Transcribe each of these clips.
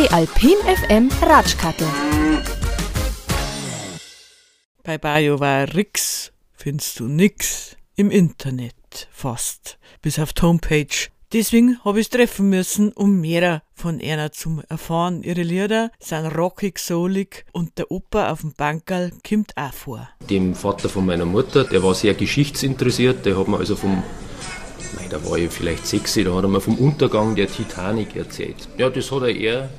Die Alpin FM Ratschkattel. Bei BioWare Rix findest du nix im Internet fast, bis auf die Homepage. Deswegen habe ich es treffen müssen, um mehr von einer zu erfahren. Ihre Lieder sind rockig, soulig und der Opa auf dem Bankerl kommt auch vor. Dem Vater von meiner Mutter, der war sehr geschichtsinteressiert, der hat mir also vom Nein, da war ich vielleicht sechs, da hat er mir vom Untergang der Titanic erzählt. Ja, das hat er eher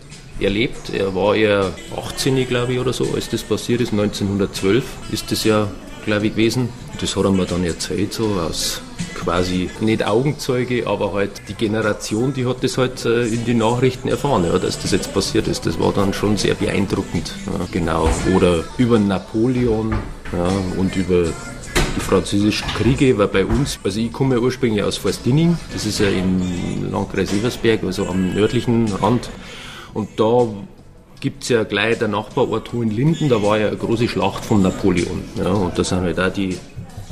erlebt. Er war eher 18, glaube ich, oder so, als das passiert ist. 1912 ist das ja, glaube ich, gewesen. Das hat er mir dann erzählt, so aus quasi nicht Augenzeuge, aber halt die Generation, die hat das halt äh, in die Nachrichten erfahren, ja, dass das jetzt passiert ist. Das war dann schon sehr beeindruckend. Ja, genau. Oder über Napoleon ja, und über die französischen Kriege, weil bei uns, also ich komme ja ursprünglich aus Forstinning, das ist ja im Landkreis Eversberg, also am nördlichen Rand. Und da gibt es ja gleich der Nachbarort Hohenlinden, da war ja eine große Schlacht von Napoleon. Ja, und da sind halt auch die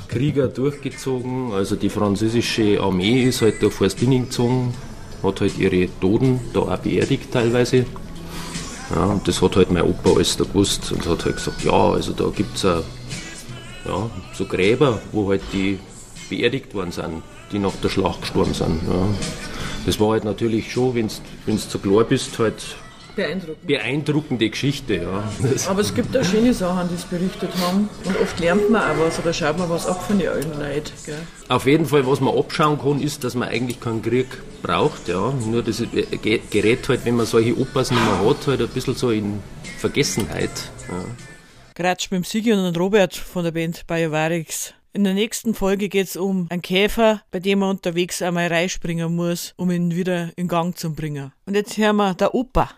Krieger durchgezogen. Also die französische Armee ist halt durch Forstinning gezogen, hat halt ihre Toten da auch beerdigt teilweise. Ja, und das hat halt mein Opa alles da gewusst und hat halt gesagt, ja, also da gibt es ja, so Gräber, wo halt die beerdigt worden sind, die nach der Schlacht gestorben sind. Ja. Das war halt natürlich schon, wenn du zu klar bist, halt Beeindruckend. beeindruckende Geschichte. Ja. Aber es gibt auch schöne Sachen, die es berichtet haben. Und oft lernt man auch was oder schaut man was ab von den alten Leuten. Gell? Auf jeden Fall, was man abschauen kann, ist, dass man eigentlich keinen Krieg braucht. Ja. Nur das gerät halt, wenn man solche Opas nicht mehr hat, halt ein bisschen so in Vergessenheit. Ja. Gerade mit dem Sigi und Robert von der Band Biovarix. In der nächsten Folge geht es um einen Käfer, bei dem man unterwegs einmal reinspringen muss, um ihn wieder in Gang zu bringen. Und jetzt hören wir der Opa.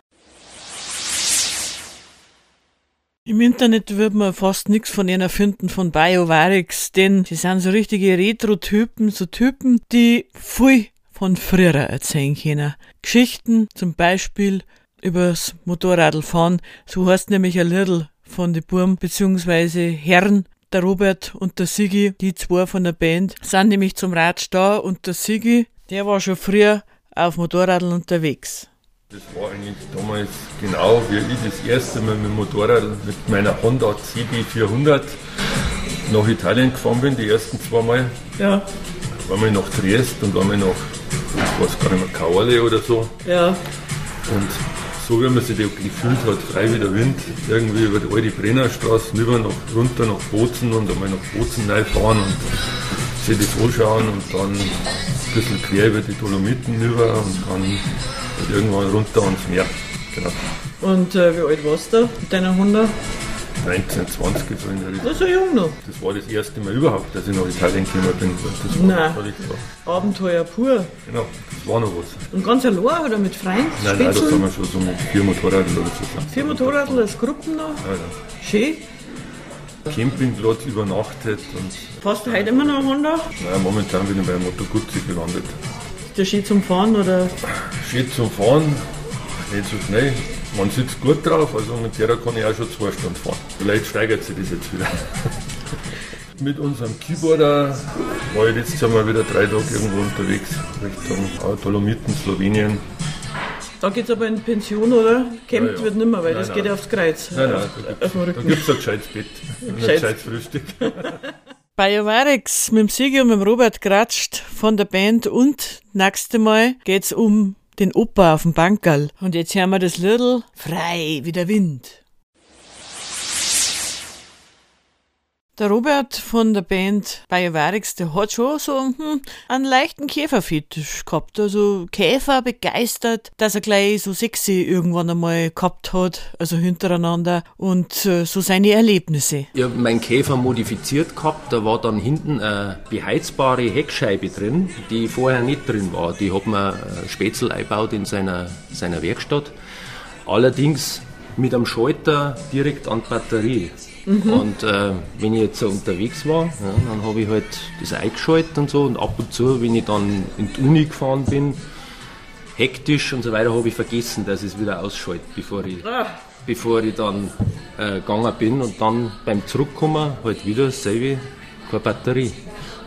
Im Internet wird man fast nichts von ihnen finden von BioVarix, denn sie sind so richtige Retro-Typen, so Typen, die viel von früher erzählen können. Geschichten zum Beispiel übers Motorradfahren, so heißt nämlich ein Little von den Burm bzw. Herren, der Robert und der Sigi, die zwei von der Band, sind nämlich zum Ratsch da und der Sigi, der war schon früher auf Motorradl unterwegs. Das war eigentlich damals genau wie ich das erste Mal mit dem Motorrad mit meiner Honda CB400 nach Italien gefahren bin, die ersten zwei Mal. Ja. Waren wir nach Triest und waren wir nach, ich weiß gar nicht mehr, Kaole oder so. Ja. Und so wie man sich gefühlt hat, frei wie der Wind, irgendwie über die alte Brennerstraße rüber nach, runter nach Bozen und einmal nach Bozen neu fahren und sich das anschauen und dann ein bisschen quer über die Dolomiten rüber und dann halt irgendwann runter ans Meer. Genau. Und äh, wie alt warst du mit deiner 100? 19, 20 so in der Das ist ja jung noch. Das war das erste Mal überhaupt, dass ich nach Italien gekommen bin. Das war, nein. War Abenteuer pur. Genau, das war noch was. Und ganz allein oder mit Freunden? Nein, nein, da haben wir schon so mit vier Motorradl oder so. Vier Motorradl als Gruppen noch? Ja, ja. Schön. Campingplatz übernachtet. Und Passt du heute immer noch Honda? Nein, momentan bin ich bei Moto Guzzi gelandet. Ist der schön zum Fahren oder? Schön zum Fahren, nicht so schnell. Man sitzt gut drauf, also mit der kann ich auch schon zwei Stunden fahren. Vielleicht steigert sich das jetzt wieder. mit unserem Keyboarder war ich jetzt mal wieder drei Tage irgendwo unterwegs, Richtung Dolomiten, Slowenien. Da geht es aber in Pension, oder? Campt ja, wird nimmer, weil nein, das nein. geht ja aufs Kreuz. Nein, nein, da gibt es ein gescheites Bett, ein gescheites Frühstück. Bei Jovarix mit dem Sigi und mit dem Robert Gratscht von der Band und nächste Mal geht's um den Opa auf dem Bankerl. Und jetzt hören wir das Little frei wie der Wind. Der Robert von der Band Biovarix, der hat schon so hm, einen leichten Käferfetisch gehabt. Also Käfer begeistert, dass er gleich so sexy irgendwann einmal gehabt hat, also hintereinander und äh, so seine Erlebnisse. Ich habe meinen Käfer modifiziert gehabt, da war dann hinten eine beheizbare Heckscheibe drin, die vorher nicht drin war. Die hat man äh, Spätzl eingebaut in seiner, seiner Werkstatt. Allerdings mit einem Schalter direkt an die Batterie. Mhm. Und äh, wenn ich jetzt so unterwegs war, ja, dann habe ich halt das eingeschaltet und so. Und ab und zu, wenn ich dann in die Uni gefahren bin, hektisch und so weiter, habe ich vergessen, dass ich es wieder ausschalte, bevor ich, ah. bevor ich dann äh, gegangen bin. Und dann beim Zurückkommen halt wieder dasselbe, keine Batterie.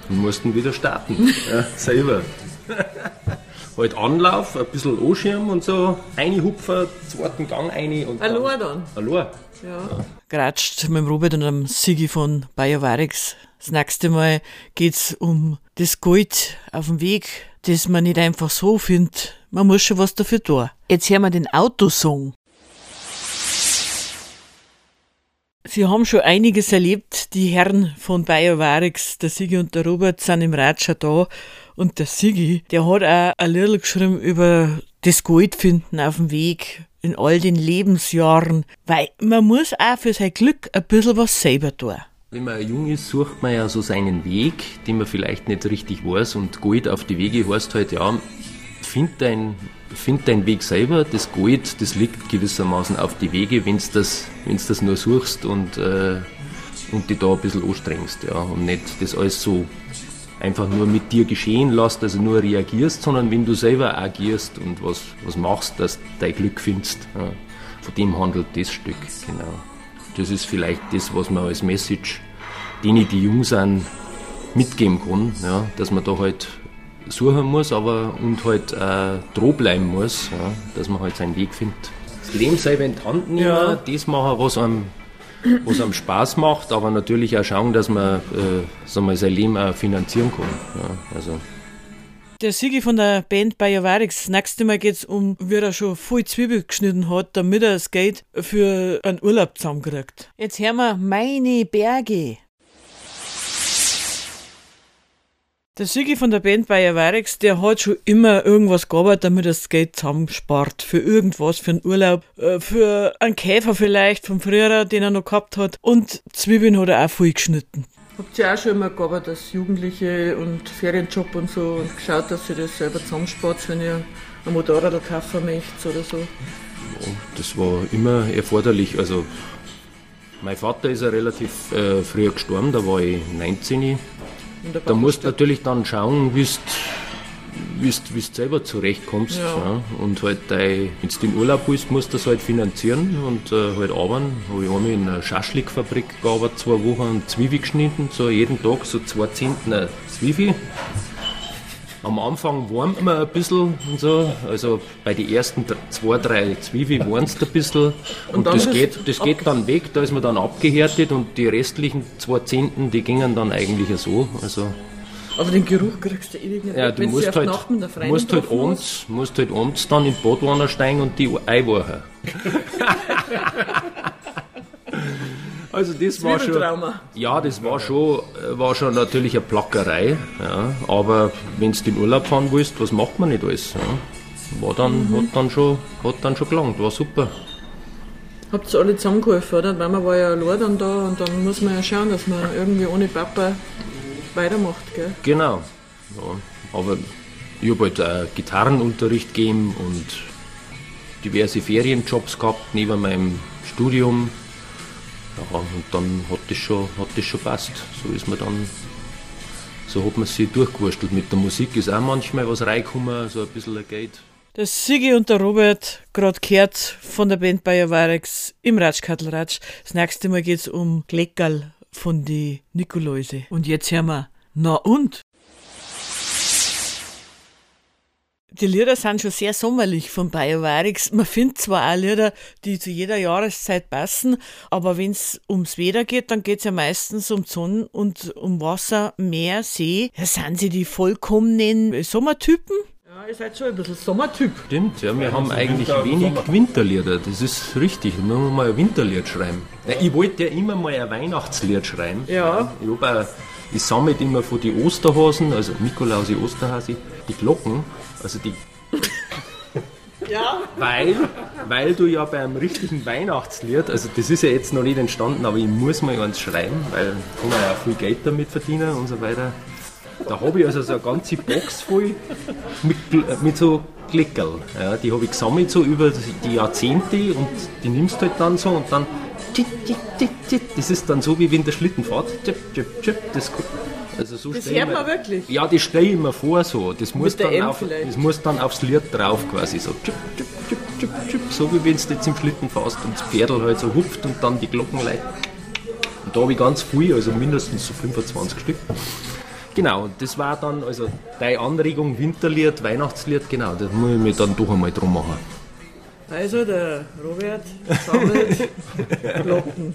Und mussten wieder starten, ja, selber. halt Anlauf, ein bisschen Anschirm und so, eine Hupfer, zweiten Gang eine und Allein dann? Allein. Ja. Geratscht mit dem Robert und dem Sigi von BioVarix. Das nächste Mal geht's um das Gold auf dem Weg, das man nicht einfach so findet. Man muss schon was dafür tun. Jetzt hören wir den Autosong. Sie haben schon einiges erlebt, die Herren von BioVarix, der Sigi und der Robert sind im Ratscher da und der Sigi, der hat auch ein Lied geschrieben über das Goldfinden auf dem Weg in all den Lebensjahren, weil man muss auch für sein Glück ein bisschen was selber tun. Wenn man jung ist, sucht man ja so seinen Weg, den man vielleicht nicht richtig weiß und Gold auf die Wege heißt halt, ja, find dein find deinen Weg selber. Das Gold, das liegt gewissermaßen auf die Wege, wenn du das, wenn's das nur suchst und, äh, und dich da ein bisschen anstrengst. Ja, und nicht das alles so einfach nur mit dir geschehen lässt, also nur reagierst, sondern wenn du selber agierst und was, was machst, dass du dein Glück findest. Ja. Von dem handelt das Stück, genau. Das ist vielleicht das, was man als Message denen, die jung sind, mitgeben kann, ja, dass man da halt suchen muss, aber und halt äh, droh bleiben muss, ja, dass man halt seinen Weg findet. Das Leben selber in die Hand nehmen, ja. das machen, was einem, was einem Spaß macht, aber natürlich auch schauen, dass man äh, sagen wir, sein Leben auch finanzieren kann. Ja, also. Der Sigi von der Band Biovarix, das nächste Mal geht es um, wie er schon voll Zwiebel geschnitten hat, damit er das Geld für einen Urlaub zusammenkriegt. Jetzt hören wir Meine Berge. Der Sigi von der Band Bayer Varex, der hat schon immer irgendwas gearbeitet, damit er das Geld zusammenspart. Für irgendwas, für einen Urlaub, äh, für einen Käfer vielleicht vom Frühjahr, den er noch gehabt hat. Und Zwiebeln hat er auch voll geschnitten. Habt ihr auch schon immer gearbeitet als Jugendliche und Ferienjob und so und geschaut, dass ihr das selber zusammenspart, wenn ihr ein Motorrad kaufen möchtet oder so? Ja, das war immer erforderlich. Also, mein Vater ist ja relativ äh, früh gestorben, da war ich 19 da musst du natürlich dann schauen, wie du selber zurechtkommst. Ja. Ja. Und halt, wenn du in Urlaub bist, musst du das halt finanzieren und äh, halt arbeiten. Habe ich einmal in einer Schaschlikfabrik gearbeitet, zwei Wochen und Zwiebel geschnitten, so jeden Tag so zwei Zentner Zwiebel. Am Anfang warmt man ein bisschen und so, also bei den ersten zwei, drei Zwiebeln warnt ein bisschen und, und das, geht, das geht dann weg, da ist man dann abgehärtet und die restlichen zwei Zehnten, die gingen dann eigentlich so. Also aber den Geruch kriegst du ewig nicht ja, du musst halt, musst halt, abends, musst halt abends dann in die Badwanne steigen und die einwachen. Also das war schon. Ja, das war schon, war schon natürlich eine Plackerei. Ja, aber wenn du in Urlaub fahren willst, was macht man nicht alles? Ja? War dann, mhm. hat dann schon, hat dann schon gelangt, war super. Habt ihr alle zusammengeholfen, oder? Weil man war ja allein dann da und dann muss man ja schauen, dass man irgendwie ohne Papa weitermacht, gell? Genau. Ja, aber ich habe halt äh, Gitarrenunterricht gegeben und diverse Ferienjobs gehabt neben meinem Studium. Ja, und dann hat das schon, hat das schon passt. So ist man dann, so hat man sich durchgewurstelt. Mit der Musik ist auch manchmal was reingekommen, so ein bisschen ein Geld. Der Sigi und der Robert, gerade gehört von der Band Bayer Varex im Ratschkattelratsch. Das nächste Mal geht es um Gleckerl von die Nikoläuse. Und jetzt hören wir, na und? Die Lieder sind schon sehr sommerlich von BioVarix. Man findet zwar auch Lieder, die zu jeder Jahreszeit passen, aber wenn es ums Wetter geht, dann geht es ja meistens um Sonne und um Wasser, Meer, See. Ja, sind sie die vollkommenen Sommertypen? Ja, ihr seid schon ein bisschen Sommertyp. Stimmt, ja, wir haben eigentlich wenig Winterlieder. Das ist richtig. Wir müssen mal ein Winterlied schreiben. Ja, ich wollte ja immer mal ein Weihnachtslied schreiben. Ja. Ich, hab ich sammle immer von den Osterhasen, also Nikolausi Osterhasi, die Glocken also die. Ja. Weil, weil du ja beim richtigen Weihnachtslied, also das ist ja jetzt noch nicht entstanden, aber ich muss mal eins schreiben, weil kann man ja viel Geld damit verdienen und so weiter. Da habe ich also so eine ganze Box voll mit, mit so Klickerl. Ja, die habe ich gesammelt so über die Jahrzehnte und die nimmst du halt dann so und dann das ist dann so wie wenn der Schlitten fährt. Das also so das hört man wirklich? Ja, das stelle ich mir vor so. Das muss, dann auf, das muss dann aufs Lied drauf quasi so. Tschip, tschip, tschip, tschip, tschip, so wie wenn du jetzt im Schlitten fährst und das Pferdl halt so hupft und dann die Glocken leitet. Und da habe ich ganz viel, also mindestens so 25 Stück. Genau, das war dann, also deine Anregung, Winterlied, Weihnachtslied, genau, das muss ich mir dann doch einmal drum machen. Also der Robert sammelt Glocken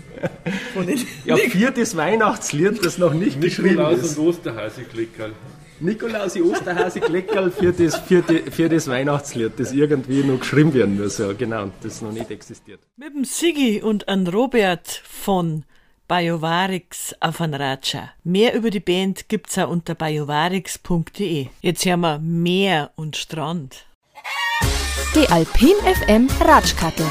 von den Ja, viertes Weihnachtslied, das noch nicht geschrieben Nikolaus ist. und Osterhasekleckerl. Nikolaus Osterhase Kleckerl für das, für, die, für das Weihnachtslied, das irgendwie noch geschrieben werden muss, ja, genau, das noch nicht existiert. Mit dem Sigi und an Robert von Biovarix auf ein Ratscha. Mehr über die Band gibt's auch unter biovarix.de. Jetzt haben wir Meer und Strand. Die Alpin FM Ratschkattel.